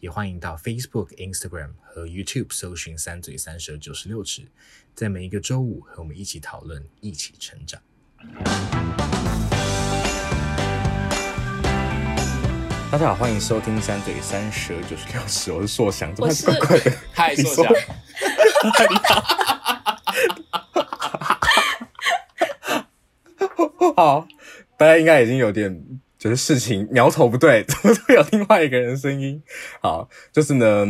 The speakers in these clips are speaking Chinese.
也欢迎到 Facebook、Instagram 和 YouTube 搜寻“三嘴三舌九十六尺”，在每一个周五和我们一起讨论，一起成长。大家好，欢迎收听“三嘴三舌九十六尺”，我是硕翔，这是怪怪的。嗨，硕翔。好，大家应该已经有点。就是事情苗头不对，怎么会有另外一个人声音？好，就是呢，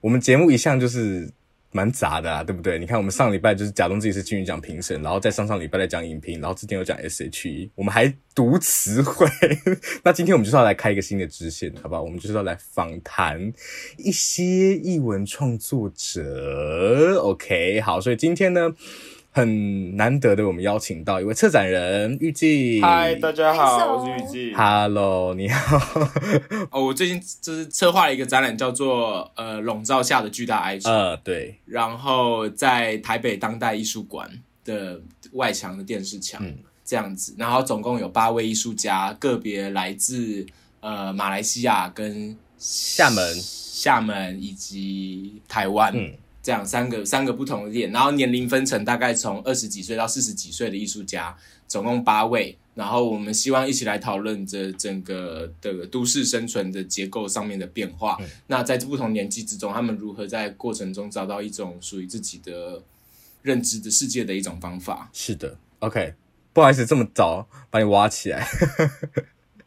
我们节目一向就是蛮杂的啊，对不对？你看，我们上礼拜就是假装自己是金曲奖评审，然后再上上礼拜再讲影评，然后之前又讲 SHE，我们还读词汇。那今天我们就是要来开一个新的支线，好不好？我们就是要来访谈一些译文创作者。OK，好，所以今天呢。很难得的，我们邀请到一位策展人玉静。嗨，大家好，我是玉静。Hello，你好。哦，我最近就是策划了一个展览，叫做呃“笼罩下的巨大哀愁”。呃，对。然后在台北当代艺术馆的外墙的电视墙，嗯，这样子。然后总共有八位艺术家，个别来自呃马来西亚、跟厦门、厦门以及台湾。嗯。这样三个三个不同的点，然后年龄分成大概从二十几岁到四十几岁的艺术家，总共八位。然后我们希望一起来讨论这整个的都市生存的结构上面的变化。那在这不同年纪之中，他们如何在过程中找到一种属于自己的认知的世界的一种方法？是的，OK，不好意思这么早把你挖起来。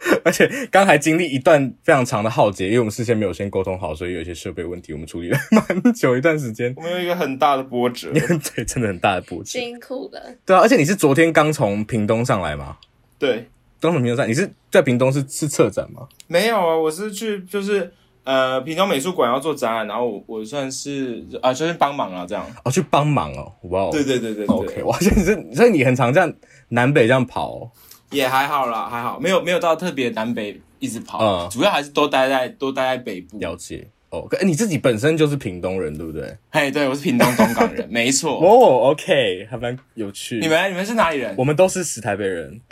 而且刚才经历一段非常长的浩劫，因为我们事先没有先沟通好，所以有一些设备问题，我们处理了蛮久一段时间。我们有一个很大的波折，对，真的很大的波折。辛苦了。对啊，而且你是昨天刚从屏东上来吗？对，刚从屏东上，你是在屏东是是策展吗？没有啊，我是去就是呃屏东美术馆要做展览，然后我我算是啊就是帮忙啊这样。哦，去帮忙哦，哇哦。对对对对对。OK，哇，所以你是所以你很常这样南北这样跑哦？也还好啦，还好，没有没有到特别南北一直跑，嗯，主要还是都待在都待在北部。了解哦，哎，你自己本身就是屏东人对不对？嘿，对，我是屏东东港人，没错。哦，OK，还蛮有趣。你们你们是哪里人？我们都是死台北人。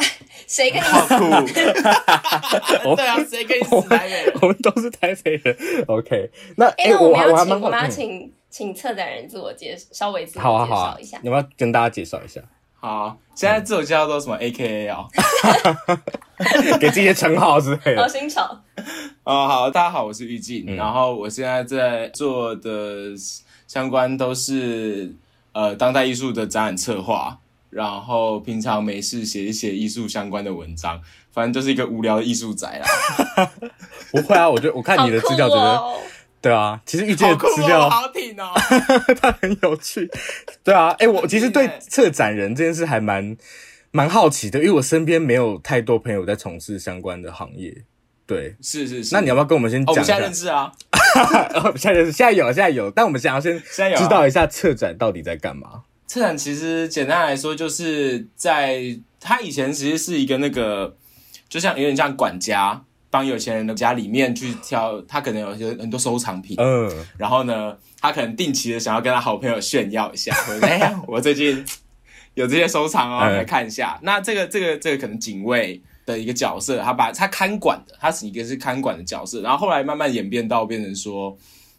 谁跟你好酷？对啊，谁跟你死台北人？我们都是台北人。OK，那哎，我们要请我们要请请策展人自我介绍，稍微自我介绍一下。你们要跟大家介绍一下。好，现在自我介绍都什么 AKA 啊？给自己的称号之类的。好新潮。哦，好，大家好，我是玉静，嗯、然后我现在在做的相关都是呃当代艺术的展览策划，然后平常没事写一写艺术相关的文章，反正就是一个无聊的艺术宅啦。不会啊，我觉得我看你的资料觉得。对啊，其实遇见的资料好挺哦，他很有趣。对啊，哎，我其实对策展人这件事还蛮蛮好奇的，因为我身边没有太多朋友在从事相关的行业。对，是是是。那你要不要跟我们先讲一下？我们现在认识啊，现在认识，现在有，现在有。但我们想要先知道一下策展到底在干嘛。策展其实简单来说，就是在他以前其实是一个那个，就像有点像管家。帮有钱人的家里面去挑，他可能有些很多收藏品，嗯，然后呢，他可能定期的想要跟他好朋友炫耀一下，哎呀，我最近有这些收藏哦，来看一下。嗯、那这个这个这个可能警卫的一个角色，他把他看管的，他是一个是看管的角色，然后后来慢慢演变到变成说，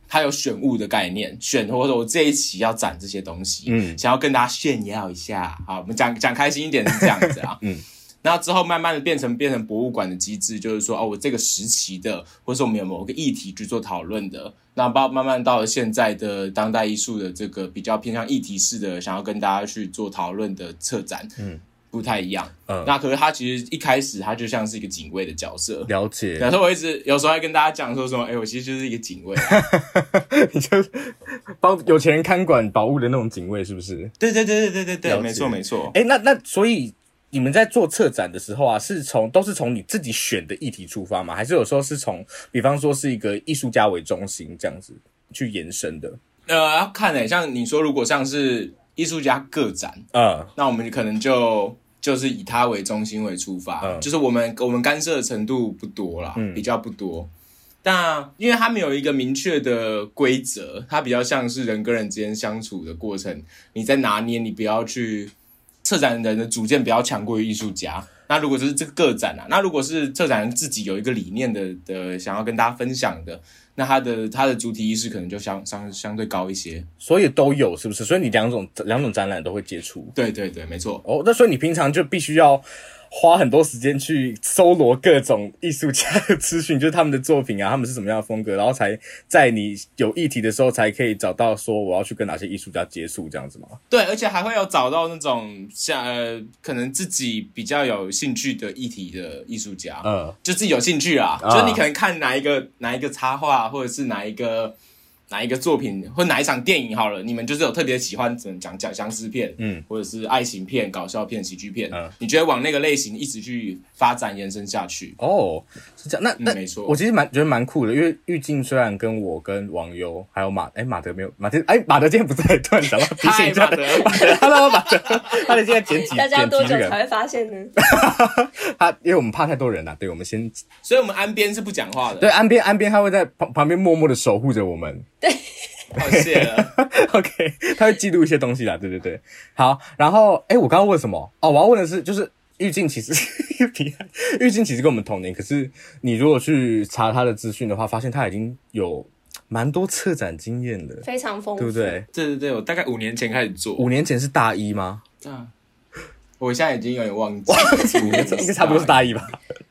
他有选物的概念，选或者我这一期要展这些东西，嗯，想要跟大家炫耀一下，好，我们讲讲开心一点是这样子啊，嗯。那之后慢慢的变成变成博物馆的机制，就是说哦，我这个时期的，或者说我们有某个议题去做讨论的，那包慢慢到了现在的当代艺术的这个比较偏向议题式的，想要跟大家去做讨论的策展，嗯，不太一样，嗯，那可是他其实一开始他就像是一个警卫的角色，了解。然后我一直有时候还跟大家讲说什么，哎，我其实就是一个警卫，啊，你就是帮有钱人看管宝物的那种警卫，是不是？对对对对对对对，没错没错。哎，那那所以。你们在做策展的时候啊，是从都是从你自己选的议题出发吗？还是有时候是从，比方说是一个艺术家为中心这样子去延伸的？呃，要看诶、欸，像你说，如果像是艺艺术家个展，嗯，那我们可能就就是以他为中心为出发，嗯，就是我们我们干涉的程度不多啦，嗯，比较不多。但因为他没有一个明确的规则，它比较像是人跟人之间相处的过程，你在拿捏，你不要去策展人的主见不要强过于艺术家。那如果是这个个展啊，那如果是策展人自己有一个理念的的想要跟大家分享的，那他的他的主体意识可能就相相相对高一些。所以都有是不是？所以你两种两种展览都会接触？对对对，没错。哦，那所以你平常就必须要。花很多时间去搜罗各种艺术家的资讯，就是他们的作品啊，他们是什么样的风格，然后才在你有议题的时候，才可以找到说我要去跟哪些艺术家接触这样子吗？对，而且还会有找到那种像呃，可能自己比较有兴趣的议题的艺术家，嗯，就自己有兴趣啊，嗯、就是你可能看哪一个哪一个插画，或者是哪一个。哪一个作品或哪一场电影好了，你们就是有特别喜欢怎么讲讲僵尸片，嗯，或者是爱情片、搞笑片、喜剧片，嗯，你觉得往那个类型一直去发展延伸下去？哦，是这样，那那、嗯、没错，我其实蛮觉得蛮酷的，因为玉静虽然跟我跟王优还有马哎马德没有马德哎马德今天不在，突然想到提醒一下马德，Hello 马德，他德现在剪辑，大家多久才会发现呢？他因为我们怕太多人了、啊，对，我们先，所以我们安边是不讲话的，对，安边安边他会在旁旁边默默的守护着我们。对，好谢了。OK，他会记录一些东西啦。对对对，好。然后，哎、欸，我刚刚问什么？哦，我要问的是，就是玉静其实 玉静其实跟我们同年，可是你如果去查他的资讯的话，发现他已经有蛮多策展经验了，非常丰富，对不对？对对对，我大概五年前开始做。五年前是大一吗？啊，我现在已经有点忘记了，五年前应该差不多是大一吧。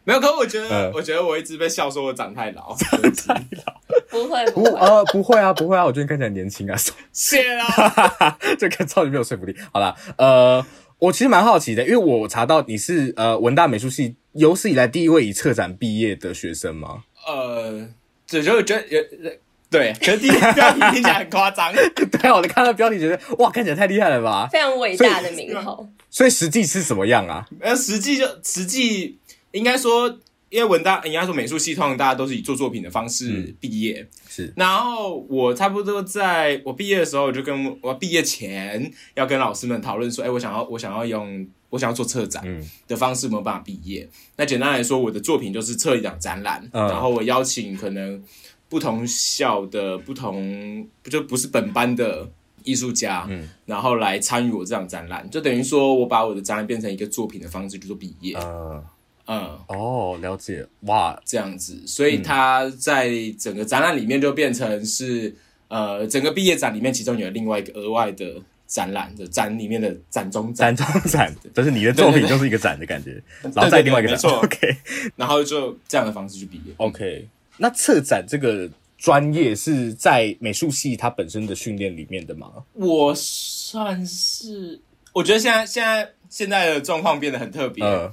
没有，可是我觉得、呃，我觉得我一直被笑说我长太老，长太老，不会，不，呃，不会啊，不会啊，我觉得你看起来年轻啊，谢啦，这个超级没有说服力。好啦，呃，我其实蛮好奇的，因为我查到你是呃文大美术系有史以来第一位以策展毕业的学生吗？呃，这就觉得对，可是第一个标题听起来很夸张，对，我看到标题觉得哇，看起来太厉害了吧，非常伟大的名号。所以实际是什么样啊？呃，实际就实际。应该说，因为文大，应该说美术系，通常大家都是以做作品的方式毕业。嗯、是，然后我差不多在我毕业的时候，我就跟我毕业前要跟老师们讨论说，哎，我想要，我想要用，我想要做策展的方式，没有办法毕业。嗯、那简单来说，我的作品就是策一场展览，嗯、然后我邀请可能不同校的不同，不就不是本班的艺术家，嗯，然后来参与我这场展览，就等于说我把我的展览变成一个作品的方式，去做毕业。嗯嗯，哦，了解，哇，这样子，所以他在整个展览里面就变成是，嗯、呃，整个毕业展里面，其中有另外一个额外的展览的展里面的展中展，展中展，就是你的作品就是一个展的感觉，然后再另外一个展，对对对，没错，OK，然后就这样的方式去毕业，OK。那策展这个专业是在美术系它本身的训练里面的吗？我算是，我觉得现在现在现在的状况变得很特别。呃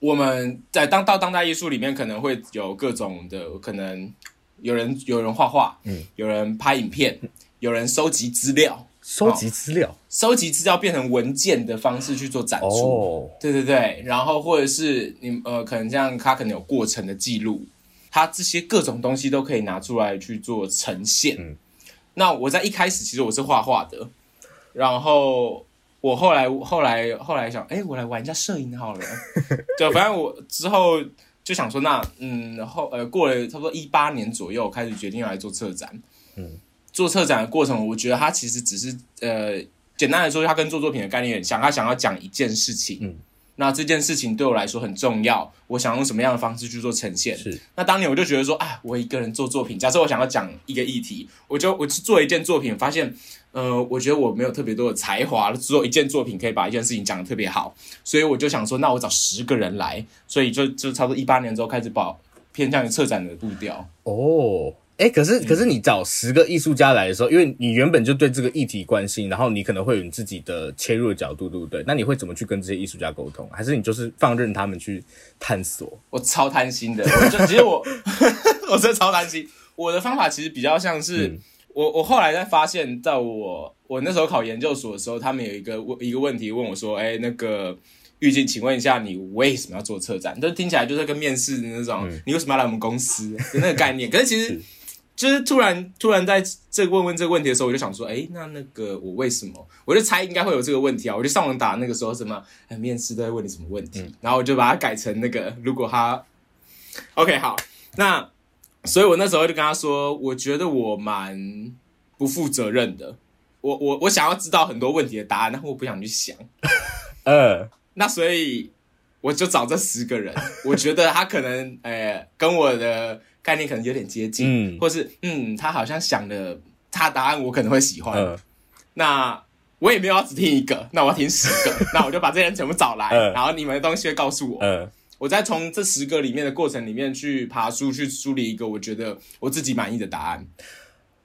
我们在当到当代艺术里面，可能会有各种的可能，有人有人画画，嗯，有人拍影片，有人收集资料，收集资料，收集资料变成文件的方式去做展出，哦，对对对，然后或者是你呃，可能这样，他可能有过程的记录，他这些各种东西都可以拿出来去做呈现。嗯，那我在一开始其实我是画画的，然后。我后来后来后来想，哎，我来玩一下摄影好了。就反正我之后就想说，那嗯，后呃过了差不多一八年左右，开始决定要来做策展。嗯，做策展的过程，我觉得它其实只是呃，简单来说，它跟做作品的概念很像。他想要讲一件事情。嗯。那这件事情对我来说很重要，我想用什么样的方式去做呈现？是。那当年我就觉得说，啊，我一个人做作品，假设我想要讲一个议题，我就我去做一件作品，发现，呃，我觉得我没有特别多的才华，只有一件作品可以把一件事情讲得特别好，所以我就想说，那我找十个人来，所以就就差不多一八年之后开始跑偏向于策展的步调。哦。哎、欸，可是可是你找十个艺术家来的时候，因为你原本就对这个议题关心，然后你可能会有你自己的切入的角度，对不对？那你会怎么去跟这些艺术家沟通？还是你就是放任他们去探索？我超贪心的，我就其实我 我真的超贪心。我的方法其实比较像是、嗯、我我后来才发现，在我我那时候考研究所的时候，他们有一个问一个问题问我说：“哎、欸，那个玉静，请问一下，你为什么要做策展？”就听起来就是跟面试的那种、嗯，你为什么要来我们公司的那个概念？可是其实。就是突然突然在这问问这个问题的时候，我就想说，哎、欸，那那个我为什么？我就猜应该会有这个问题啊，我就上网打那个时候什么，哎，面试都在问你什么问题，嗯、然后我就把它改成那个，如果他，OK，好，那所以我那时候就跟他说，我觉得我蛮不负责任的，我我我想要知道很多问题的答案，然后我不想去想，呃，那所以。我就找这十个人，我觉得他可能，诶、欸，跟我的概念可能有点接近，嗯，或是，嗯，他好像想的，他答案我可能会喜欢。呃、那我也没有要只听一个，那我要听十个，那我就把这些人全部找来，呃、然后你们的东西会告诉我，呃、我再从这十个里面的过程里面去爬书，去梳理一个我觉得我自己满意的答案。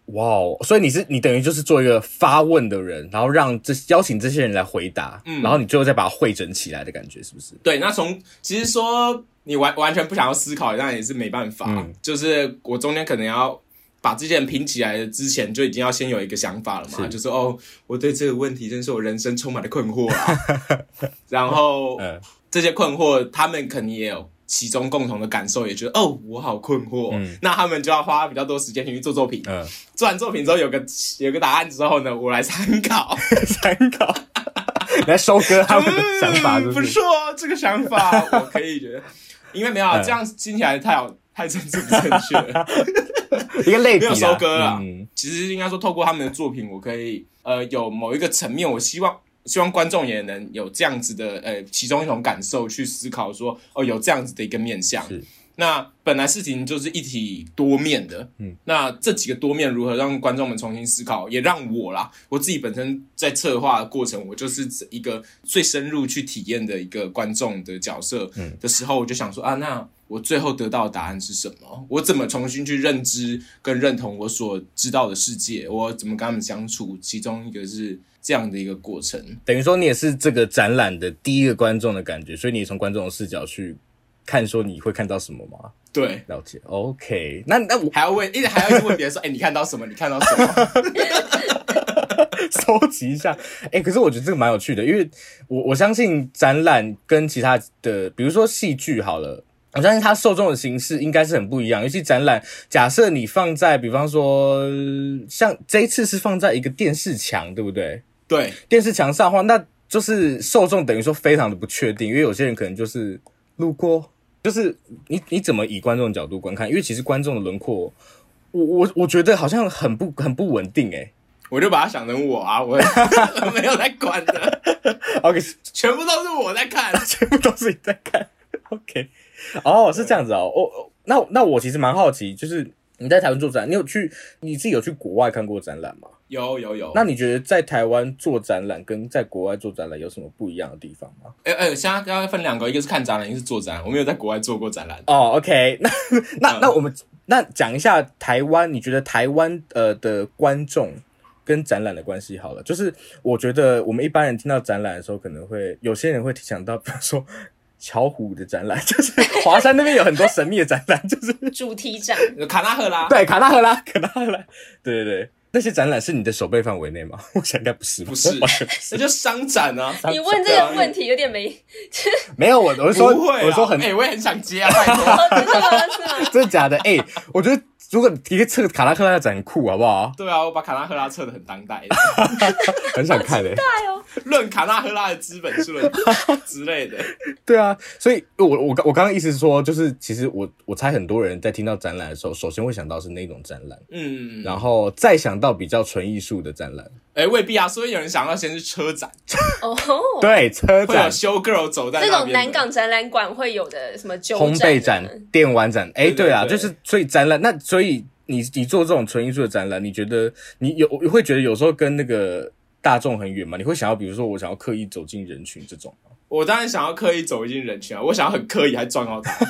哇哦！所以你是你等于就是做一个发问的人，然后让这邀请这些人来回答，嗯，然后你最后再把它汇整起来的感觉，是不是？对，那从其实说你完完全不想要思考，那也是没办法。嗯，就是我中间可能要把这些人拼起来之前，就已经要先有一个想法了嘛，是就是哦，我对这个问题真是我人生充满了困惑啊。然后，嗯，这些困惑他们肯定也有。其中共同的感受也觉得哦，我好困惑。嗯，那他们就要花比较多时间去做作品。嗯，做完作品之后有个有个答案之后呢，我来参考 参考，来收割他们的想法是不是？嗯，不错，这个想法 我可以觉得，因为没有、嗯、这样听起来太好太政治不正确了。一个类比没有收割了。嗯，其实应该说透过他们的作品，我可以呃有某一个层面，我希望。希望观众也能有这样子的，呃，其中一种感受去思考说，哦，有这样子的一个面向。是。那本来事情就是一体多面的，嗯。那这几个多面如何让观众们重新思考，也让我啦，我自己本身在策划的过程，我就是一个最深入去体验的一个观众的角色。嗯。的时候，我就想说啊，那我最后得到的答案是什么？我怎么重新去认知跟认同我所知道的世界？我怎么跟他们相处？其中一个是。这样的一个过程，等于说你也是这个展览的第一个观众的感觉，所以你从观众的视角去看，说你会看到什么吗？对，了解。OK，那那我还要问，一直还要问别人说，哎、欸，你看到什么？你看到什么？收集一下。哎、欸，可是我觉得这个蛮有趣的，因为我我相信展览跟其他的，比如说戏剧好了，我相信它受众的形式应该是很不一样。尤其展览，假设你放在，比方说，像这一次是放在一个电视墙，对不对？对，电视墙上的话，那就是受众等于说非常的不确定，因为有些人可能就是路过，就是你你怎么以观众的角度观看？因为其实观众的轮廓，我我我觉得好像很不很不稳定诶，我就把它想成我啊，我没有在管的，OK，全部都是我在看，全部都是你在看，OK，哦，是这样子哦，哦，那那我其实蛮好奇，就是你在台湾做展，你有去你自己有去国外看过展览吗？有有有，那你觉得在台湾做展览跟在国外做展览有什么不一样的地方吗？哎哎、欸欸，现在刚刚分两个，一个是看展览，一个是做展览。我没有在国外做过展览。哦，OK，那 那那我们那讲一下台湾，你觉得台湾呃的观众跟展览的关系好了。就是我觉得我们一般人听到展览的时候，可能会有些人会想到，比如说巧虎的展览，就是华山那边有很多神秘的展览，就是 主题展，卡纳赫拉，对，卡纳赫拉，卡纳赫拉，对对对。那些展览是你的手背范围内吗？我想应该不是，不是，那就商展啊。你问这个问题有点没，没有我，我是说，不会啊、我说很，哎、欸，我也很想接啊，真的吗？真的假的？哎、欸，我觉得。如果一个测卡拉赫拉的展酷，好不好？对啊，我把卡拉赫拉测的很当代，很想看的、欸。对哦，论卡拉赫拉的资本论之类的。对啊，所以我我我刚刚意思是说，就是其实我我猜很多人在听到展览的时候，首先会想到是那种展览，嗯，然后再想到比较纯艺术的展览。哎、欸，未必啊，所以有人想要先是车展哦，对，车展，show girl 走在那种南港展览馆会有的什么烘焙展、电玩展，哎、欸，对啊，就是所以展览，那所以你你做这种纯艺术的展览，你觉得你有会觉得有时候跟那个大众很远吗？你会想要，比如说我想要刻意走进人群这种吗？我当然想要刻意走进人群啊，我想要很刻意还撞到他。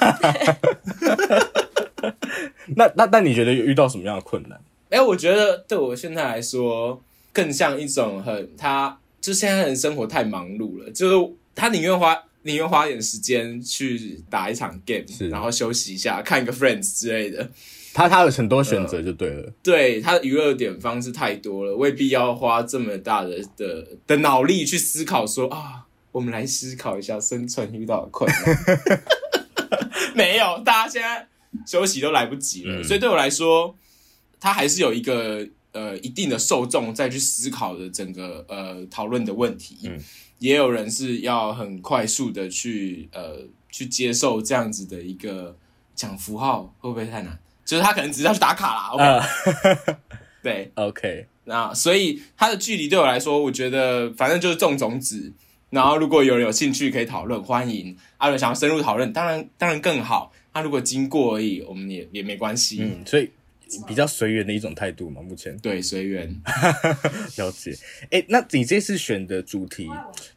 那那那你觉得有遇到什么样的困难？哎、欸，我觉得对我现在来说。更像一种很，他就现在人生活太忙碌了，就是他宁愿花宁愿花点时间去打一场 game，是然后休息一下，看一个 Friends 之类的。他他有很多选择就对了，呃、对他的娱乐点方式太多了，未必要花这么大的的的脑力去思考说啊，我们来思考一下生存遇到的困难。没有，大家现在休息都来不及了，嗯、所以对我来说。他还是有一个呃一定的受众再去思考的整个呃讨论的问题。嗯，也有人是要很快速的去呃去接受这样子的一个讲符号，会不会太难？就是他可能只是要去打卡啦。OK，、uh, 对，OK。那所以它的距离对我来说，我觉得反正就是种种子。然后如果有人有兴趣可以讨论，欢迎。阿伦想要深入讨论，当然当然更好。他如果经过而已，我们也也没关系。嗯，所以比较随缘的一种态度嘛，目前。对，随缘。了解。哎，那你这次选的主题，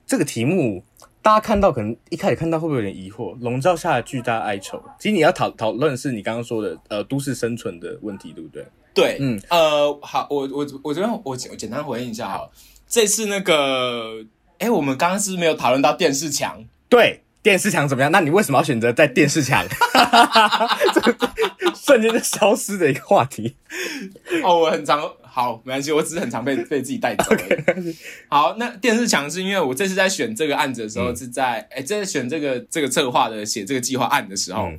这个题目大家看到可能一开始看到会不会有点疑惑？笼罩下的巨大哀愁。其实你要讨讨论的是你刚刚说的呃都市生存的问题，对不对？对，嗯，呃，好，我我我这边我我简单回应一下哈。这次那个，哎，我们刚刚是不是没有讨论到电视墙？对。电视墙怎么样？那你为什么要选择在电视墙？瞬间就消失的一个话题。哦，我很常好，没关系，我只是很常被 被自己带走。Okay. 好，那电视墙是因为我这次在选这个案子的时候，是在哎、嗯，在选这个这个策划的写这个计划案的时候，嗯、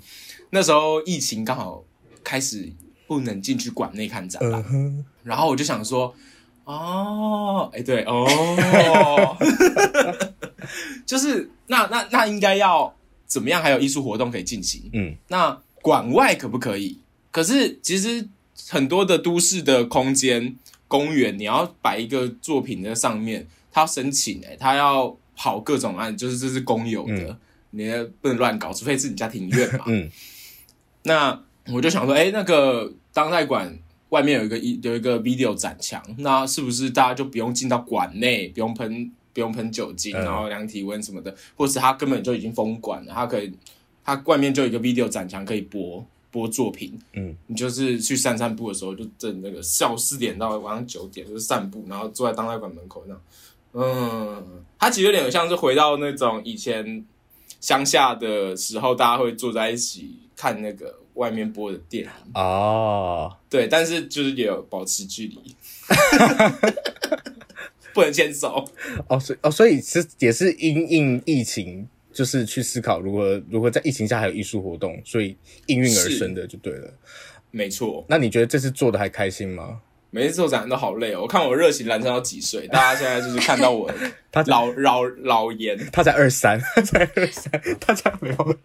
那时候疫情刚好开始不能进去馆内看展览，嗯、然后我就想说。哦，哎，对哦，就是那那那应该要怎么样？还有艺术活动可以进行？嗯，那馆外可不可以？可是其实很多的都市的空间、公园，你要摆一个作品在上面，他要申请、欸，哎，他要跑各种案，就是这是公有的，嗯、你不能乱搞，除非是你家庭院嘛。嗯，那我就想说，哎、欸，那个当代馆。外面有一个一有一个 video 展墙，那是不是大家就不用进到馆内，不用喷不用喷酒精，然后量体温什么的，或是他根本就已经封馆了，他可以他外面就有一个 video 展墙可以播播作品，嗯，你就是去散散步的时候，就正那个下午四点到晚上九点就是散步，然后坐在当代馆门口那样，嗯，它其实有点像是回到那种以前乡下的时候，大家会坐在一起看那个。外面播的电影哦，对，但是就是也有保持距离，不能牵手哦，所以哦，所以是也是因应疫情，就是去思考如何如何在疫情下还有艺术活动，所以应运而生的就对了，没错。那你觉得这次做的还开心吗？每次做展都好累哦，我看我热情燃烧到几岁，大家现在就是看到我 他老老老严，他才二三，他才二三，他才没有。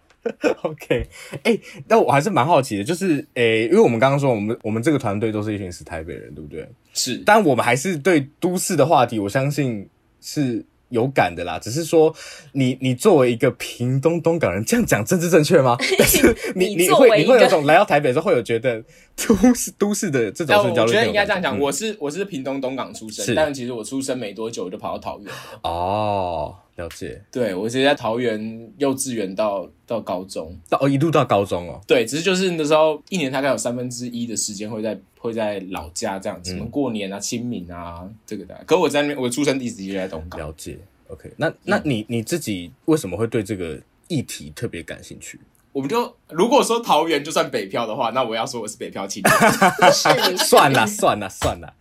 OK，哎、欸，但我还是蛮好奇的，就是诶、欸，因为我们刚刚说，我们我们这个团队都是一群死台北人，对不对？是，但我们还是对都市的话题，我相信是。有感的啦，只是说你你作为一个屏东东港人，这样讲政治正确吗？但是你你会你会有种来到台北的时候会有觉得都市都市的这种是我觉得应该这样讲，我是我是屏东东港出生，但其实我出生没多久我就跑到桃园了。哦，了解。对，我直接在桃园幼稚园到到高中，到哦一路到高中哦。对，只是就是那时候一年大概有三分之一的时间会在会在老家这样子，什么过年啊、清明啊这个的。可我在那边，我出生地址就在东港。了解。OK，那那你你自己为什么会对这个议题特别感兴趣？我们就如果说桃园就算北漂的话，那我要说我是北漂青年。算了算了算了，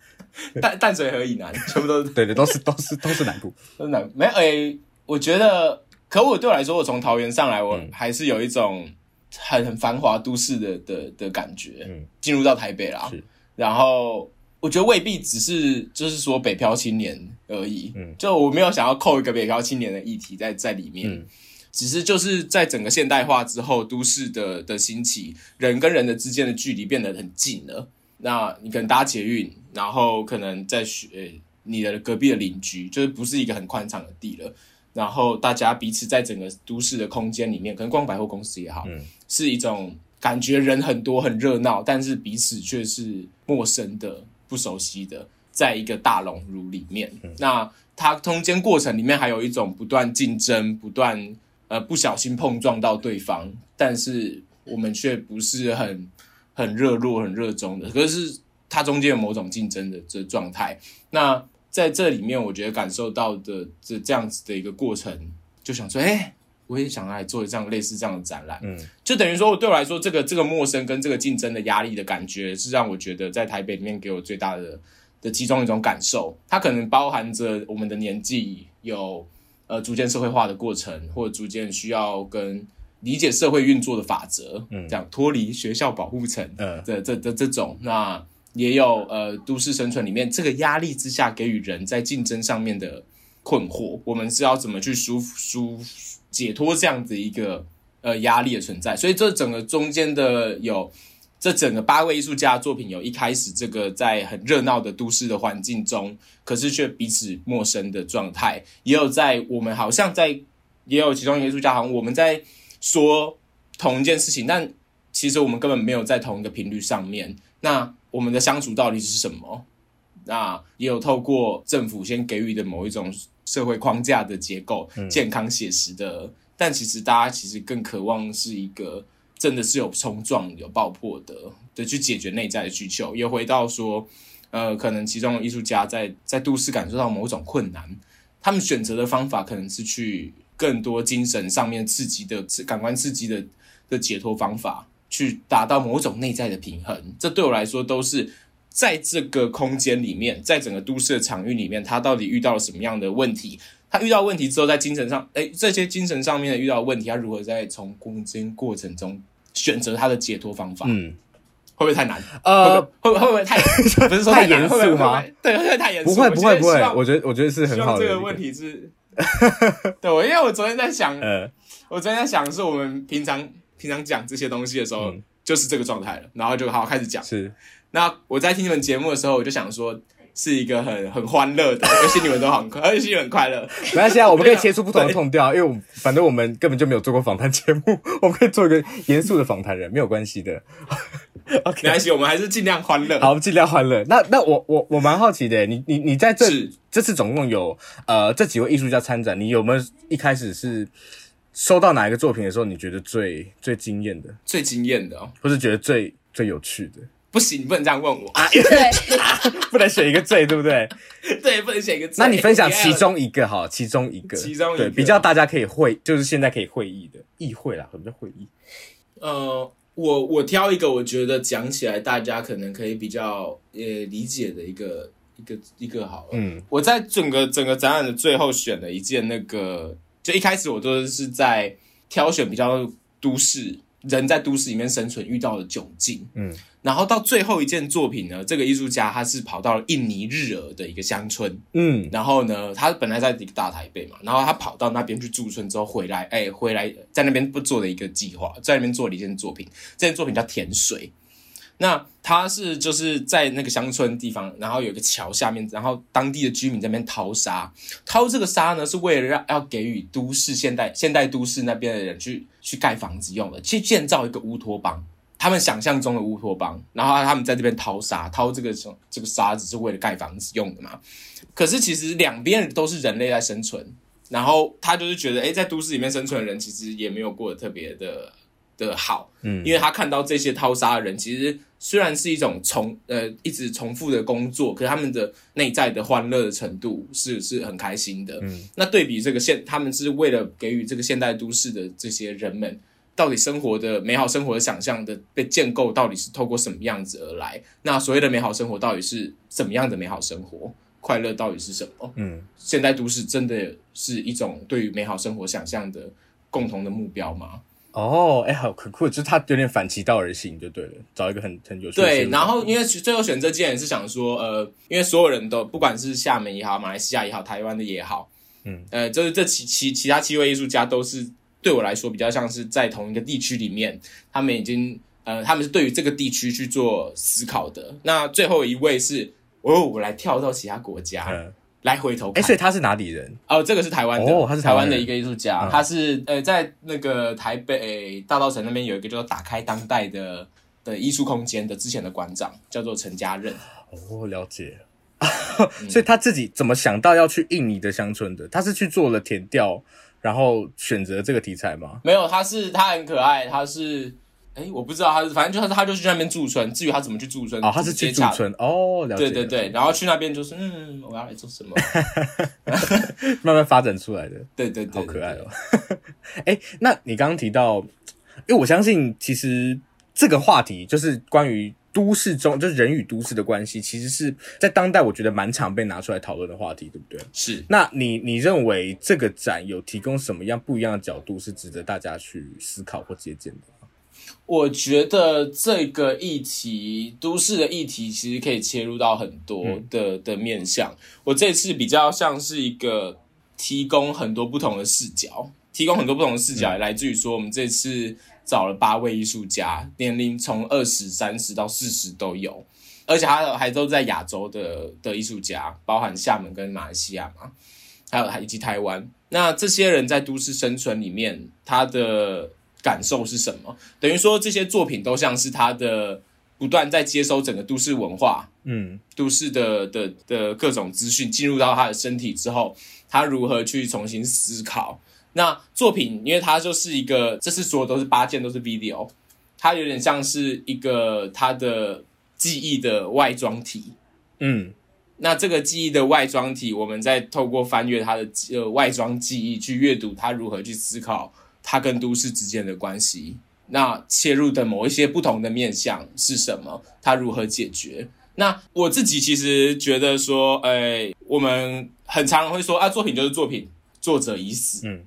淡淡水河以南全部都是 对对，都是都是都是南部，都是南部。没有诶、欸，我觉得，可我对我来说，我从桃园上来，我还是有一种很很繁华都市的的的感觉。嗯，进入到台北啦，是然后。我觉得未必只是就是说北漂青年而已，嗯，就我没有想要扣一个北漂青年的议题在在里面，嗯，只是就是在整个现代化之后，都市的的兴起，人跟人的之间的距离变得很近了。那你可能搭捷运，然后可能在学你的隔壁的邻居，就是不是一个很宽敞的地了。然后大家彼此在整个都市的空间里面，可能逛百货公司也好，嗯，是一种感觉人很多很热闹，但是彼此却是陌生的。不熟悉的，在一个大熔炉里面，嗯、那它中间过程里面还有一种不断竞争、不断呃不小心碰撞到对方，但是我们却不是很很热络、很热衷的。可是它中间有某种竞争的这状态。那在这里面，我觉得感受到的这这样子的一个过程，就想说，哎。我也想来做这样类似这样的展览，嗯，就等于说，对我来说，这个这个陌生跟这个竞争的压力的感觉，是让我觉得在台北里面给我最大的的其中一种感受。它可能包含着我们的年纪有呃逐渐社会化的过程，或者逐渐需要跟理解社会运作的法则，嗯，这样脱离学校保护层，嗯，这这这这种，那也有呃都市生存里面这个压力之下给予人在竞争上面的困惑，我们是要怎么去舒舒解脱这样子一个呃压力的存在？所以这整个中间的有这整个八位艺术家作品，有一开始这个在很热闹的都市的环境中，可是却彼此陌生的状态，也有在我们好像在也有其中一个艺术家，好像我们在说同一件事情，但其实我们根本没有在同一个频率上面。那我们的相处到底是什么？那也有透过政府先给予的某一种社会框架的结构，嗯、健康写实的，但其实大家其实更渴望是一个真的是有冲撞、有爆破的，对去解决内在的需求。也回到说，呃，可能其中的艺术家在在都市感受到某一种困难，他们选择的方法可能是去更多精神上面刺激的感官刺激的的解脱方法。去达到某种内在的平衡，这对我来说都是在这个空间里面，在整个都市的场域里面，他到底遇到了什么样的问题？他遇到问题之后，在精神上，哎，这些精神上面的遇到问题，他如何在从攻坚过程中选择他的解脱方法？嗯，会不会太难？呃，会会会不会太 不是说太严肃吗？对，会不会太严肃？不会不会不会，我觉得我觉得是很好的。这个问题是，对，我因为我昨天在想，呃，我昨天在想，是我们平常。平常讲这些东西的时候，嗯、就是这个状态了，然后就好好开始讲。是，那我在听你们节目的时候，我就想说，是一个很很欢乐的，而且你们都很快，而且很快乐。没关系啊，我们可以切出不同的调，因为我反正我们根本就没有做过访谈节目，我们可以做一个严肃的访谈人，没有关系的。OK，没关系，我们还是尽量欢乐。好，尽量欢乐。那那我我我蛮好奇的，你你你在这是这次总共有呃这几位艺术家参展，你有没有一开始是？收到哪一个作品的时候，你觉得最最惊艳的？最惊艳的哦，或是觉得最最有趣的？不行，你不能这样问我啊！对，不能选一个最，对不对？对，不能选一个最。那你分享其中一个哈，其中一个，其中一个对，比较大家可以会，就是现在可以会议的议会啦，什么叫会议？呃，我我挑一个，我觉得讲起来大家可能可以比较呃理解的一个一个一个好了。嗯，我在整个整个展览的最后选了一件那个。就一开始我都是在挑选比较都市人在都市里面生存遇到的窘境，嗯，然后到最后一件作品呢，这个艺术家他是跑到了印尼日俄的一个乡村，嗯，然后呢，他本来在一个大台北嘛，然后他跑到那边去驻村之后回来，哎，回来在那边不做的一个计划，在那边做了一件作品，这件作品叫甜水。那他是就是在那个乡村地方，然后有一个桥下面，然后当地的居民在那边淘沙，淘这个沙呢是为了让要给予都市现代现代都市那边的人去去盖房子用的，去建造一个乌托邦，他们想象中的乌托邦，然后他们在这边淘沙，淘这个这个沙子是为了盖房子用的嘛？可是其实两边都是人类在生存，然后他就是觉得，诶，在都市里面生存的人其实也没有过得特别的的好，嗯，因为他看到这些淘沙的人其实。虽然是一种重呃一直重复的工作，可是他们的内在的欢乐的程度是是很开心的。嗯，那对比这个现，他们是为了给予这个现代都市的这些人们，到底生活的美好生活的想象的被建构，到底是透过什么样子而来？那所谓的美好生活到底是怎么样的美好生活？快乐到底是什么？嗯，现代都市真的是一种对于美好生活想象的共同的目标吗？哦，哎，好，很酷，就是他有点反其道而行，就对了，找一个很很有趣。对，然后因为最后选这件也是想说，呃，因为所有人都不管是厦门也好，马来西亚也好，台湾的也好，嗯，呃，就是这其其其他七位艺术家都是对我来说比较像是在同一个地区里面，他们已经呃，他们是对于这个地区去做思考的。那最后一位是，哦，我来跳到其他国家。嗯来回头看，哎，所以他是哪里人？哦，这个是台湾的，哦，他是台湾的一个艺术家，嗯、他是呃，在那个台北大稻城那边有一个叫做“打开当代”的的艺术空间的之前的馆长，叫做陈家任。哦，了解。所以他自己怎么想到要去印尼的乡村的？他是去做了田调，然后选择这个题材吗？没有，他是他很可爱，他是。哎，我不知道他是，反正就是他就去那边驻村。至于他怎么去驻村，哦，他是去驻村哦，了解。对对对，然后去那边就是，嗯，我要来做什么？慢慢发展出来的，对对对，好可爱哦。哎，那你刚刚提到，因为我相信，其实这个话题就是关于都市中，就是人与都市的关系，其实是在当代我觉得蛮常被拿出来讨论的话题，对不对？是。那你你认为这个展有提供什么样不一样的角度，是值得大家去思考或借鉴的？我觉得这个议题，都市的议题，其实可以切入到很多的、嗯、的面向。我这次比较像是一个提供很多不同的视角，提供很多不同的视角，来自于说我们这次找了八位艺术家，年龄从二十三十到四十都有，而且他还都在亚洲的的艺术家，包含厦门跟马来西亚嘛，还有还以及台湾。那这些人在都市生存里面，他的。感受是什么？等于说这些作品都像是他的不断在接收整个都市文化，嗯，都市的的的各种资讯进入到他的身体之后，他如何去重新思考？那作品，因为它就是一个，这次所有都是八件都是 video，它有点像是一个他的记忆的外装体，嗯，那这个记忆的外装体，我们再透过翻阅他的呃外装记忆去阅读他如何去思考。它跟都市之间的关系，那切入的某一些不同的面向是什么？它如何解决？那我自己其实觉得说，哎、欸，我们很常会说啊，作品就是作品，作者已死。嗯，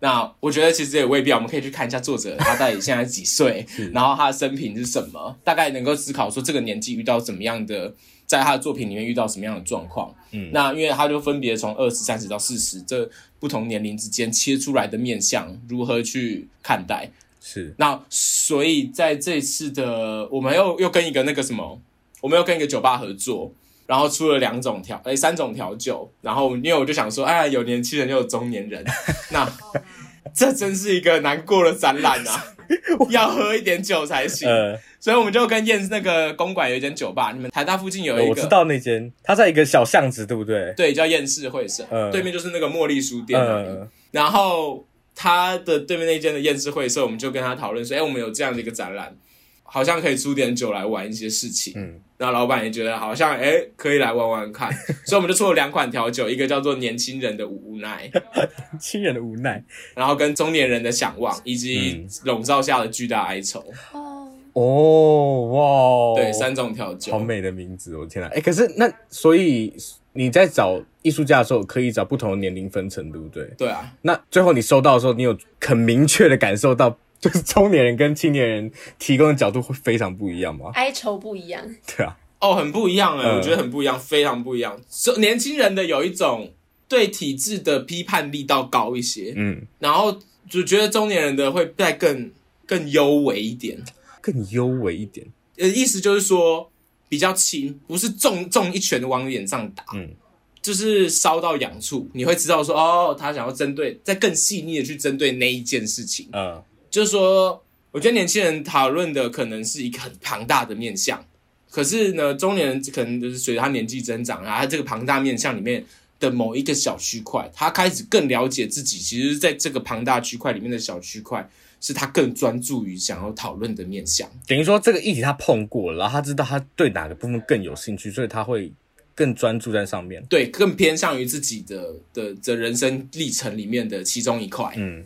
那我觉得其实也未必，我们可以去看一下作者他到底现在几岁，然后他的生平是什么，大概能够思考说这个年纪遇到怎么样的。在他的作品里面遇到什么样的状况？嗯，那因为他就分别从二十、三十到四十这不同年龄之间切出来的面相，如何去看待？是那所以在这次的我们又又跟一个那个什么，我们又跟一个酒吧合作，然后出了两种调哎三种调酒，然后因为我就想说，哎，有年轻人又有中年人，那 这真是一个难过的展览啊！要喝一点酒才行。呃。所以我们就跟燕那个公馆有一间酒吧，你们台大附近有一个，我知道那间，它在一个小巷子，对不对？对，叫燕市会社，呃、对面就是那个茉莉书店然后他的对面那间的燕市会社，我们就跟他讨论说，哎，我们有这样的一个展览，好像可以出点酒来玩一些事情。嗯，那老板也觉得好像，哎，可以来玩玩看。所以我们就出了两款调酒，一个叫做年轻人的无奈，年轻人的无奈，然后跟中年人的想望，以及笼罩下的巨大哀愁。嗯哦，哇，对，三种调酒，好美的名字，我天哪！哎，可是那所以你在找艺术家的时候，可以找不同的年龄分层，对不对？对啊。那最后你收到的时候，你有很明确的感受到，就是中年人跟青年人提供的角度会非常不一样吗？哀愁不一样。对啊。哦，很不一样哎，我觉得很不一样，非常不一样。年轻人的有一种对体制的批判力道高一些，嗯，然后就觉得中年人的会再更更幽微一点。更幽微一点，呃，意思就是说比较轻，不是重重一拳往脸上打，嗯，就是烧到痒处，你会知道说，哦，他想要针对，再更细腻的去针对那一件事情，嗯，就是说，我觉得年轻人讨论的可能是一个很庞大的面向，可是呢，中年人可能就是随着他年纪增长，然后他这个庞大面向里面的某一个小区块，他开始更了解自己，其实在这个庞大区块里面的小区块。是他更专注于想要讨论的面向，等于说这个议题他碰过了，然后他知道他对哪个部分更有兴趣，所以他会更专注在上面，对，更偏向于自己的的的人生历程里面的其中一块。嗯，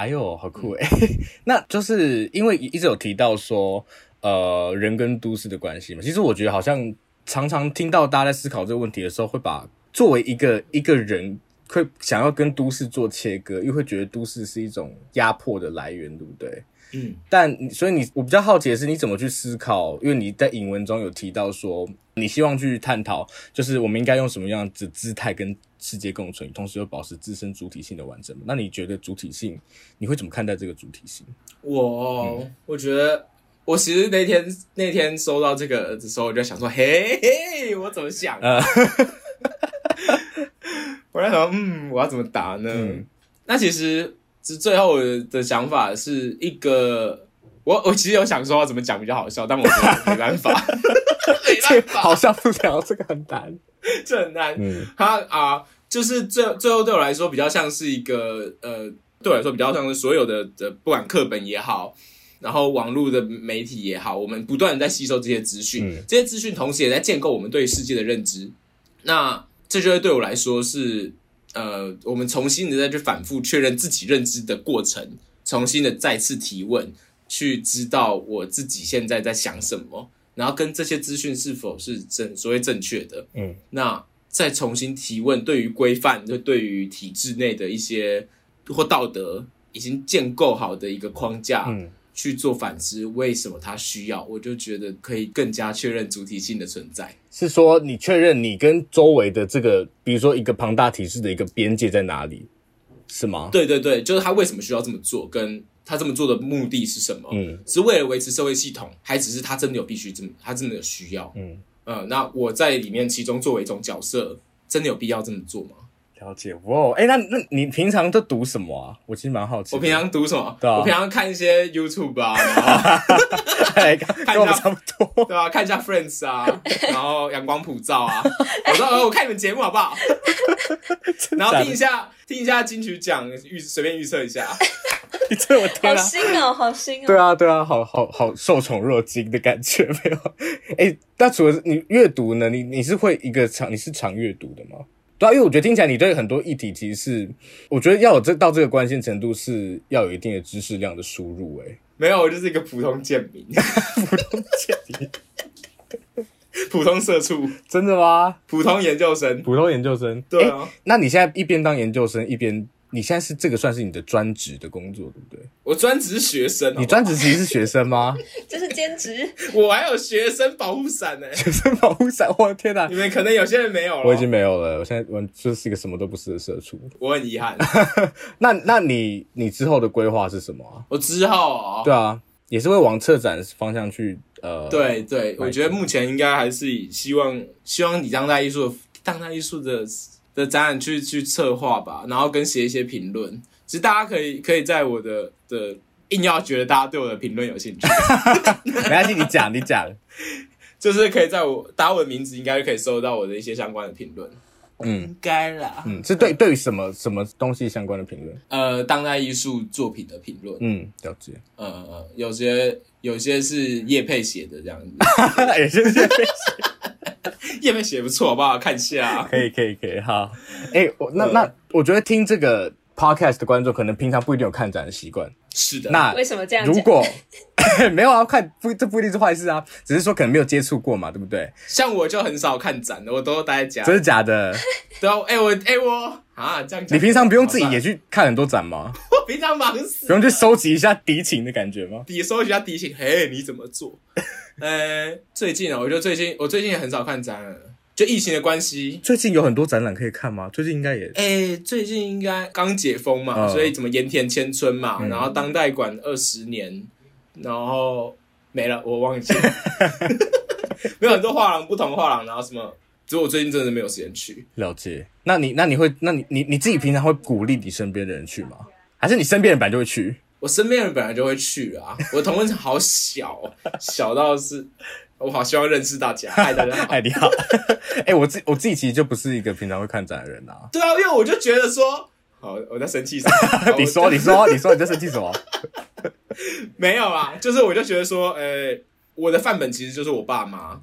哎呦，好酷哎！嗯、那就是因为一直有提到说，呃，人跟都市的关系嘛。其实我觉得好像常常听到大家在思考这个问题的时候，会把作为一个一个人。会想要跟都市做切割，又会觉得都市是一种压迫的来源，对不对？嗯。但所以你，我比较好奇的是，你怎么去思考？因为你在引文中有提到说，你希望去探讨，就是我们应该用什么样子姿态跟世界共存，同时又保持自身主体性的完整。那你觉得主体性，你会怎么看待这个主体性？我、嗯、我觉得，我其实那天那天收到这个的时候，我就想说，嘿嘿，我怎么想？呃 我在想，嗯，我要怎么答呢？嗯、那其实，是最后的想法是一个，我我其实有想说要怎么讲比较好笑，但我觉得没办法，没办法，好笑不了，这个很难，这很难。嗯，他啊，就是最最后对我来说，比较像是一个呃，对我来说比较像是所有的的，不管课本也好，然后网络的媒体也好，我们不断的在吸收这些资讯，嗯、这些资讯同时也在建构我们对世界的认知。那这就会对我来说是，呃，我们重新的再去反复确认自己认知的过程，重新的再次提问，去知道我自己现在在想什么，然后跟这些资讯是否是正所谓正确的，嗯，那再重新提问，对于规范，就对于体制内的一些或道德已经建构好的一个框架，嗯，去做反思，为什么他需要，我就觉得可以更加确认主体性的存在。是说你确认你跟周围的这个，比如说一个庞大体制的一个边界在哪里，是吗？对对对，就是他为什么需要这么做，跟他这么做的目的是什么？嗯，是为了维持社会系统，还只是他真的有必须这么，他真的有需要？嗯呃，那我在里面其中作为一种角色，真的有必要这么做吗？了解哇，哎、欸，那那你平常都读什么啊？我其实蛮好奇。我平常读什么？对啊，我平常看一些 YouTube 啊，然后看一下差不多，对吧、啊？看一下 Friends 啊，然后阳光普照啊。我说，我看你们节目好不好？然后听一下，听一下金曲奖预，随便预测一下。你这我天啊！好新哦，好新哦。对啊，对啊，好好好受宠若惊的感觉没有？哎、欸，那除了你阅读呢？你你是会一个长，你是常阅读的吗？对啊，因为我觉得听起来你对很多议题其实是，我觉得要有这到这个关心程度是要有一定的知识量的输入。哎，没有，我就是一个普通贱民，普通贱民，普通社畜，真的吗？普通研究生，普通研究生，对啊。那你现在一边当研究生一边。你现在是这个算是你的专职的工作，对不对？我专职是学生好好，你专职其实是学生吗？这是兼职。我还有学生保护伞呢，学生保护伞，我的天哪！你们可能有些人没有了，我已经没有了。我现在我就是一个什么都不是的社畜，我很遗憾。那那你你之后的规划是什么啊？我之后哦，对啊，也是会往策展方向去。呃，对对，我觉得目前应该还是以希望希望你当代艺术当代艺术的的展览去去策划吧，然后跟写一些评论。其实大家可以可以在我的的硬要觉得大家对我的评论有兴趣，没关系，你讲你讲，就是可以在我打我的名字，应该可以收到我的一些相关的评论。嗯，应该啦。嗯，是对对于什么什么东西相关的评论？呃，当代艺术作品的评论。嗯，了解。呃呃，有些有些是叶佩写的这样子，有些是叶佩写，业配写不错，好不好？看一下，可以可以可以，好。哎、欸，我那那我觉得听这个。Podcast 的观众可能平常不一定有看展的习惯，是的。那为什么这样？如果 没有啊，看不这不一定是坏事啊，只是说可能没有接触过嘛，对不对？像我就很少看展的，我都待在家。真的假的？对啊，哎、欸、我哎、欸、我啊这样讲。你平常不用自己也去看很多展吗？我平常忙死，不用去收集一下敌情的感觉吗？你收集一下敌情，嘿，你怎么做？呃，最近啊，我觉得最近我最近也很少看展了。就疫情的关系，最近有很多展览可以看吗？最近应该也，哎、欸，最近应该刚解封嘛，哦、所以怎么盐田千春嘛，嗯、然后当代馆二十年，然后没了，我忘记了，没有很多画廊，不同画廊，然后什么，只有我最近真的没有时间去了解。那你，那你会，那你，你你自己平常会鼓励你身边的人去吗？还是你身边人本来就会去？我身边人本来就会去啊，我的同温层好小，小到是。我好希望认识大家，嗨大家好，嗨 你好。哎、欸，我自我自己其实就不是一个平常会看展的人啊。对啊，因为我就觉得说，好，我在生气什么？你说，你说，你说你在生气什么？没有啊，就是我就觉得说，呃、欸，我的范本其实就是我爸妈。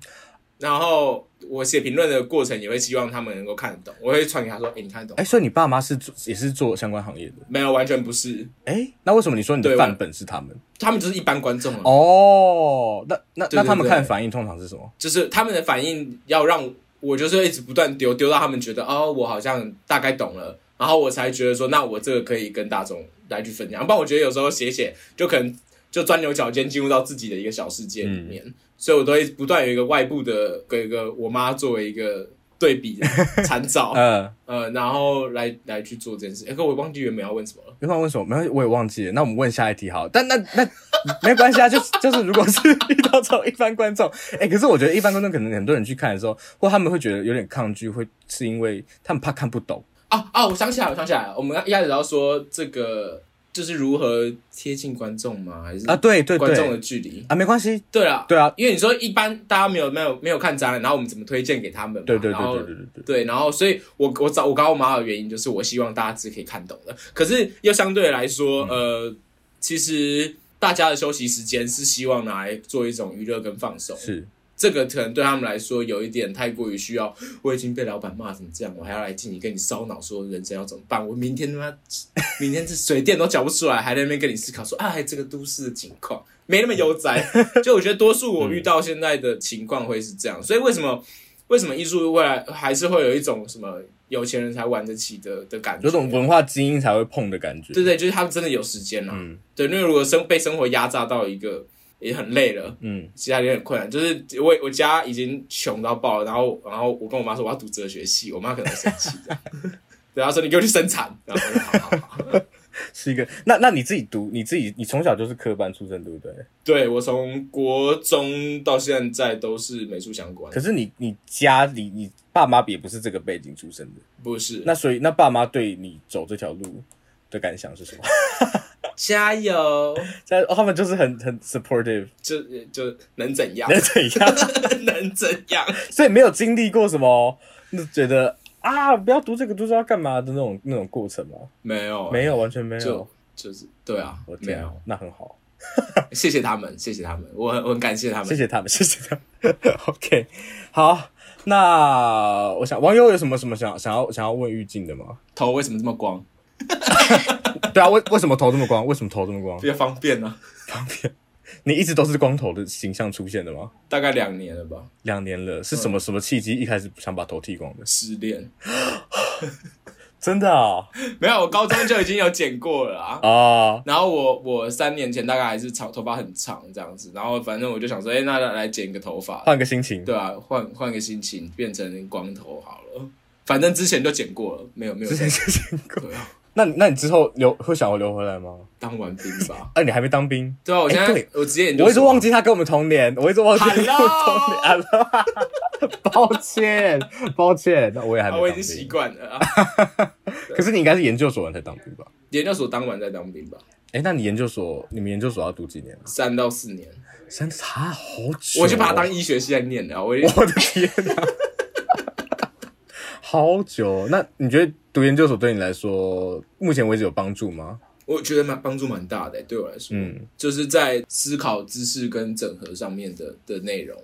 然后我写评论的过程也会希望他们能够看得懂，我会传给他说：“哎，你看得懂？”哎，所以你爸妈是做也是做相关行业的？没有，完全不是。哎，那为什么你说你的范本是他们？他们就是一般观众哦。那那那他们看反应通常是什么？就是他们的反应要让我就是一直不断丢丢到他们觉得哦，我好像大概懂了，然后我才觉得说，那我这个可以跟大众来去分享。不然我觉得有时候写写就可能就钻牛角尖，进入到自己的一个小世界里面。嗯所以，我都会不断有一个外部的，跟一个我妈作为一个对比参照，嗯呃，然后来来去做这件事。哎，可我忘记原本要问什么了。原本问什么？没关系，我也忘记了。那我们问下一题好。但那那没关系啊，就是就是如果是遇到这种一般观众，哎，可是我觉得一般观众可能很多人去看的时候，或他们会觉得有点抗拒，会是因为他们怕看不懂。啊啊！我想起来，我想起来了，我们一开始要说这个。就是如何贴近观众吗？还是啊，对对对，观众的距离啊，没关系。对啊，对啊，因为你说一般大家没有没有没有看展览，然后我们怎么推荐给他们？对对对对对对对。然后所以我我找我搞我妈的原因就是我希望大家是可以看懂的，可是又相对来说，呃，其实大家的休息时间是希望拿来做一种娱乐跟放松。是。这个可能对他们来说有一点太过于需要。我已经被老板骂成这样，我还要来进你跟你烧脑，说人生要怎么办？我明天他妈，明天这水电都缴不出来，还在那边跟你思考说，哎，这个都市的情况没那么悠哉。就我觉得多数我遇到现在的情况会是这样，所以为什么为什么艺术未来还是会有一种什么有钱人才玩得起的的感觉，有种文化精英才会碰的感觉。对对，就是他们真的有时间了。嗯，对，因为如果生被生活压榨到一个也很累了，嗯，其他也很困难。就是我我家已经穷到爆了，然后然后我跟我妈说我要读哲学系，我妈可能生气这样，对，她说你给我去生产，然后我说好好好。是一个，那那你自己读，你自己你从小就是科班出身，对不对？对，我从国中到现在都是美术相关。可是你你家里你爸妈也不是这个背景出身的，不是。那所以那爸妈对你走这条路的感想是什么？加油！加油！他们就是很很 supportive，就就能怎样？能怎样？能怎样？所以没有经历过什么，就觉得。啊！不要读这个，读这要干嘛的那种那种过程吗？没有，没有，完全没有。就就是对啊，我没有，那很好。谢谢他们，谢谢他们，我很我很感谢他们，谢谢他们，谢谢他们。OK，好，那我想网友有什么什么想想要想要问玉静的吗？头为什么这么光？对啊，为为什么头这么光？为什么头这么光？比较方便呢、啊，方便。你一直都是光头的形象出现的吗？大概两年了吧。两年了，是什么、嗯、什么契机？一开始想把头剃光的？失恋，真的啊、哦？没有，我高中就已经有剪过了啊。哦。然后我我三年前大概还是长头发很长这样子，然后反正我就想说，哎、欸，那来剪个头发，换个心情。对啊，换换个心情，变成光头好了。反正之前就剪过了，没有没有。之前就剪过。对啊。那那你之后留会想要留回来吗？当完兵吧。哎，你还没当兵？对啊，我现在我直接我一直忘记他跟我们同年，我一直忘记他跟我们同年。抱歉，抱歉，那我也还没。我已经习惯了。可是你应该是研究所完才当兵吧？研究所当完再当兵吧？哎，那你研究所你们研究所要读几年？三到四年。三差好久。我就把它当医学系在念了。我的天哪！好久，那你觉得读研究所对你来说，目前为止有帮助吗？我觉得蛮帮助蛮大的，对我来说，嗯，就是在思考知识跟整合上面的的内容，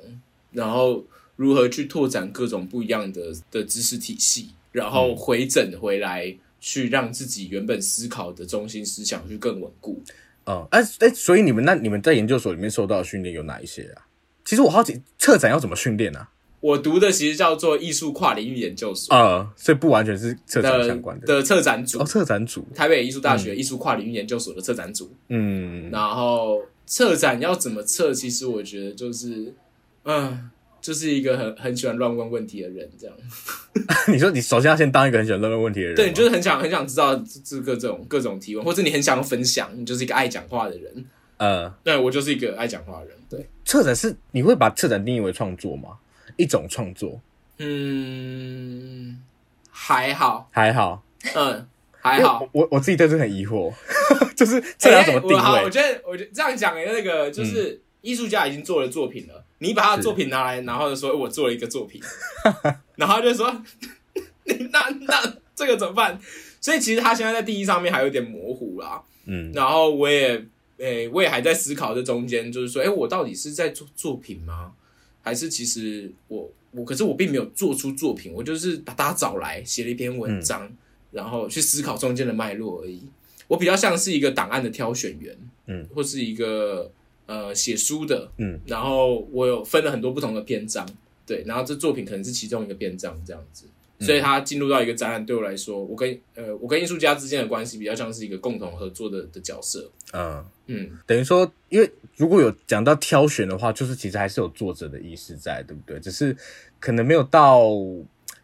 然后如何去拓展各种不一样的的知识体系，然后回整回来，去让自己原本思考的中心思想去更稳固。嗯，哎哎，所以你们那你们在研究所里面受到的训练有哪一些啊？其实我好奇，策展要怎么训练啊？我读的其实叫做艺术跨领域研究所，呃，所以不完全是策展相关的的策展组哦，策展组，台北艺术大学艺术跨领域研究所的策展组，嗯，然后策展要怎么策？其实我觉得就是，嗯，就是一个很很喜欢乱问问题的人，这样。你说你首先要先当一个很喜欢乱问问题的人，对，你就是很想很想知道这个这种各种提问，或者你很想分享，你就是一个爱讲话的人，呃，对，我就是一个爱讲话的人。对，策展是你会把策展定义为创作吗？一种创作，嗯，还好，还好，嗯，还好。我我自己对这很疑惑，就是这要怎么定位？欸、我，我觉得，我觉得这样讲的那个就是艺术家已经做了作品了，嗯、你把他的作品拿来，然后就说我做了一个作品，然后就说 你那那这个怎么办？所以其实他现在在定义上面还有点模糊啦，嗯，然后我也，诶、欸，我也还在思考这中间，就是说，诶、欸，我到底是在做作品吗？还是其实我我可是我并没有做出作品，我就是把大家找来写了一篇文章，嗯、然后去思考中间的脉络而已。我比较像是一个档案的挑选员，嗯，或是一个呃写书的，嗯，然后我有分了很多不同的篇章，对，然后这作品可能是其中一个篇章这样子。所以他进入到一个展览，对我来说，我跟呃，我跟艺术家之间的关系比较像是一个共同合作的的角色。嗯嗯，等于说，因为如果有讲到挑选的话，就是其实还是有作者的意识在，对不对？只是可能没有到，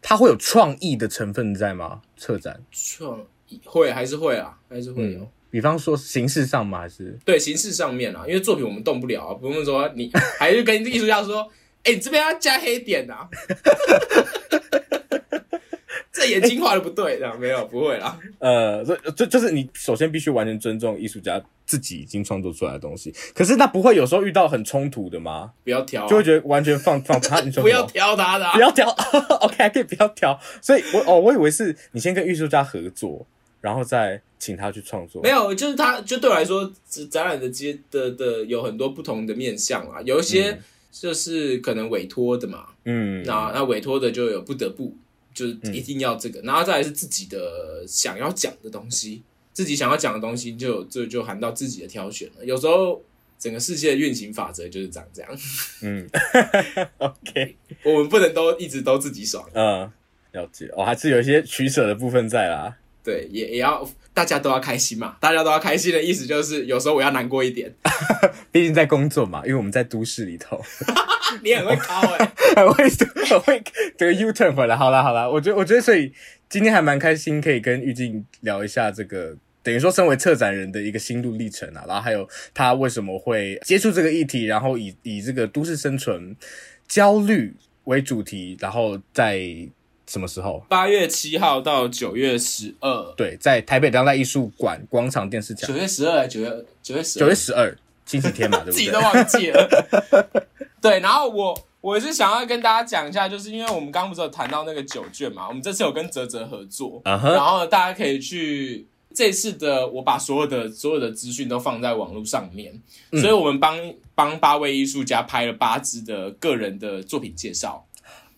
它会有创意的成分在吗？策展创意会还是会啊，还是会有。嗯，比方说形式上吗？还是对形式上面啊？因为作品我们动不了啊，不用说你还是跟艺术家说，哎、欸，你这边要加黑点啊。这眼睛画的不对，这样没有不会啦。呃，就就就是你首先必须完全尊重艺术家自己已经创作出来的东西。可是那不会有时候遇到很冲突的吗？不要挑，就会觉得完全放放 他。你说不要挑他的，不要挑。OK，可以不要挑。所以我哦，我以为是你先跟艺术家合作，然后再请他去创作。没有，就是他就对我来说，展览的接的的有很多不同的面向啊，有一些就是可能委托的嘛，嗯，那那委托的就有不得不。就是一定要这个，嗯、然后再来是自己的想要讲的东西，自己想要讲的东西就就就含到自己的挑选了。有时候整个世界的运行法则就是长这样。嗯，OK，我们不能都一直都自己爽。嗯，了解。哦、还是有一些取舍的部分在啦。对，也也要大家都要开心嘛。大家都要开心的意思就是，有时候我要难过一点。毕竟在工作嘛，因为我们在都市里头。你很会考 哎、欸，很会很会这个 U turn 回来。好啦好啦，我觉得我觉得所以今天还蛮开心，可以跟玉静聊一下这个。等于说，身为策展人的一个心路历程啊，然后还有他为什么会接触这个议题，然后以以这个都市生存焦虑为主题，然后在什么时候？八月七号到九月十二，对，在台北当代艺术馆广场电视墙。九月十二，九月九月十，九月十二，星期天嘛，对不对？自己都忘记了。对，然后我我是想要跟大家讲一下，就是因为我们刚刚不是有谈到那个九卷嘛，我们这次有跟泽泽合作，uh huh. 然后大家可以去。这次的我把所有的所有的资讯都放在网络上面，嗯、所以我们帮帮八位艺术家拍了八支的个人的作品介绍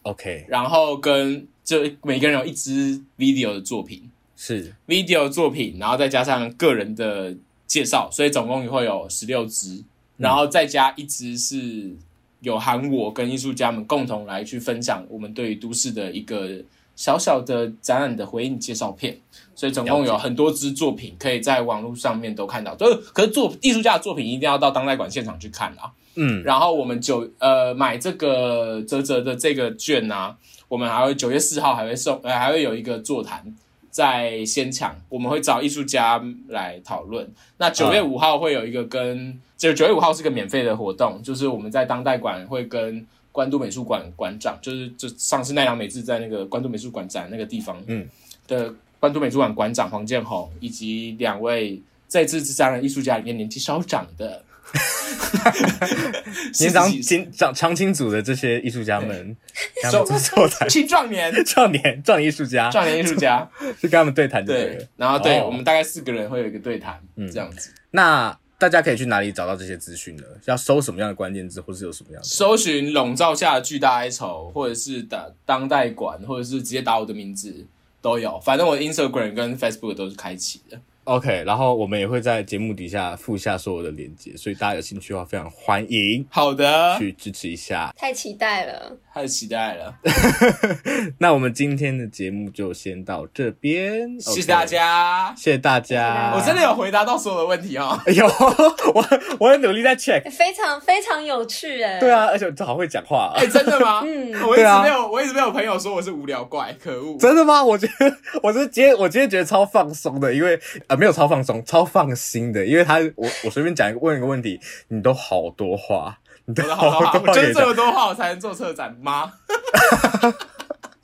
，OK，然后跟就每个人有一支 video 的作品，是 video 作品，然后再加上个人的介绍，所以总共会有十六支，然后再加一支是有喊我跟艺术家们共同来去分享我们对于都市的一个。小小的展览的回应介绍片，所以总共有很多支作品可以在网络上面都看到。就是，可是作艺术家的作品一定要到当代馆现场去看啊。嗯，然后我们九呃买这个泽泽的这个券呢、啊，我们还会九月四号还会送呃还会有一个座谈在先抢，我们会找艺术家来讨论。那九月五号会有一个跟就九月五号是个免费的活动，就是我们在当代馆会跟。关渡美术馆馆长就是就上次奈良美智在那个关渡美术馆展那个地方，嗯，的关渡美术馆馆长黄建宏，以及两位在这次展览艺术家里面年纪稍长的 年长青长长青组的这些艺术家们，做座谈青壮年 壮年壮年艺术家壮年艺术家，就 跟他们对谈对，然后对、哦、我们大概四个人会有一个对谈，嗯，这样子，那。大家可以去哪里找到这些资讯呢？要搜什么样的关键字，或是有什么样的？搜寻“笼罩下的巨大哀愁”，或者是打当代馆，或者是直接打我的名字都有。反正我的 Instagram 跟 Facebook 都是开启的。OK，然后我们也会在节目底下附下所有的链接，所以大家有兴趣的话，非常欢迎。好的，去支持一下。太期待了，太期待了。那我们今天的节目就先到这边，谢谢大家，谢谢大家。我真的有回答到所有的问题哦。有，我我很努力在 check，非常非常有趣哎。对啊，而且我好会讲话。哎，真的吗？嗯，我一直没有，我一直没有朋友说我是无聊怪，可恶。真的吗？我觉得我是今天我今天觉得超放松的，因为。啊，没有超放松，超放心的，因为他我我随便讲一个问一个问题，你都好多话，你都好多话，我觉得这么多话我才能做策展吗？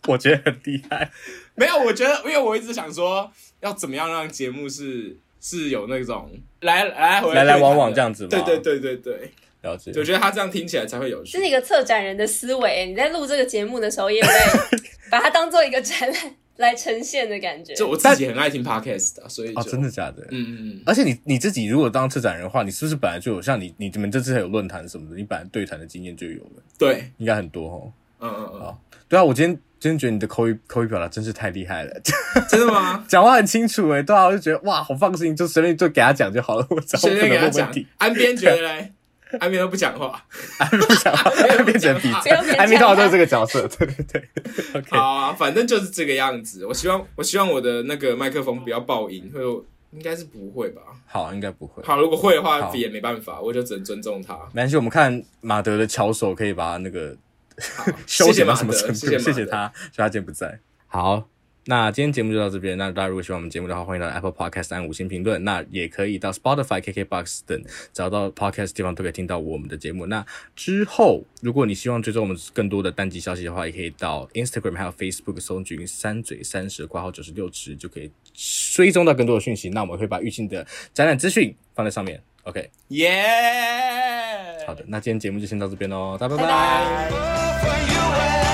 我觉得很厉害，没有，我觉得因为我一直想说要怎么样让节目是是有那种来来回来来来往往这样子吗？对对对对对，了解。我觉得他这样听起来才会有趣，这是一个策展人的思维。你在录这个节目的时候，也会 把它当做一个展览。来呈现的感觉，就我自己很爱听 podcast 的，所以哦，真的假的？嗯嗯嗯。而且你你自己如果当策展人的话，你是不是本来就有像你你们这次还有论坛什么的，你本来对谈的经验就有了？对，应该很多哦。嗯嗯嗯。好，对啊，我今天今天觉得你的口语口语表达真是太厉害了，真的吗？讲话很清楚诶，对啊，我就觉得哇，好放心，就随便就给他讲就好了，我随便给他讲。安边觉得嘞？安边都不讲话，安边不讲话，变成鼻子，安边通常都是这个角色，对对对。Okay. 好啊，反正就是这个样子。我希望，我希望我的那个麦克风不要爆音，会应该是不会吧？好，应该不会。好，如果会的话，也没办法，我就只能尊重他。没关系，我们看马德的巧手可以把那个修剪到什么程度？谢谢他，虽然他今天不在。好。那今天节目就到这边。那大家如果喜欢我们节目的话，欢迎到 Apple Podcast 按五星评论。那也可以到 Spotify、KKBox 等找到 Podcast 地方都可以听到我们的节目。那之后，如果你希望追踪我们更多的单集消息的话，也可以到 Instagram 还有 Facebook 搜寻三嘴三舌挂号九十六尺，就可以追踪到更多的讯息。那我们会把预定的展览资讯放在上面。OK，耶 Yeah！好的，那今天节目就先到这边喽，大家拜拜。拜拜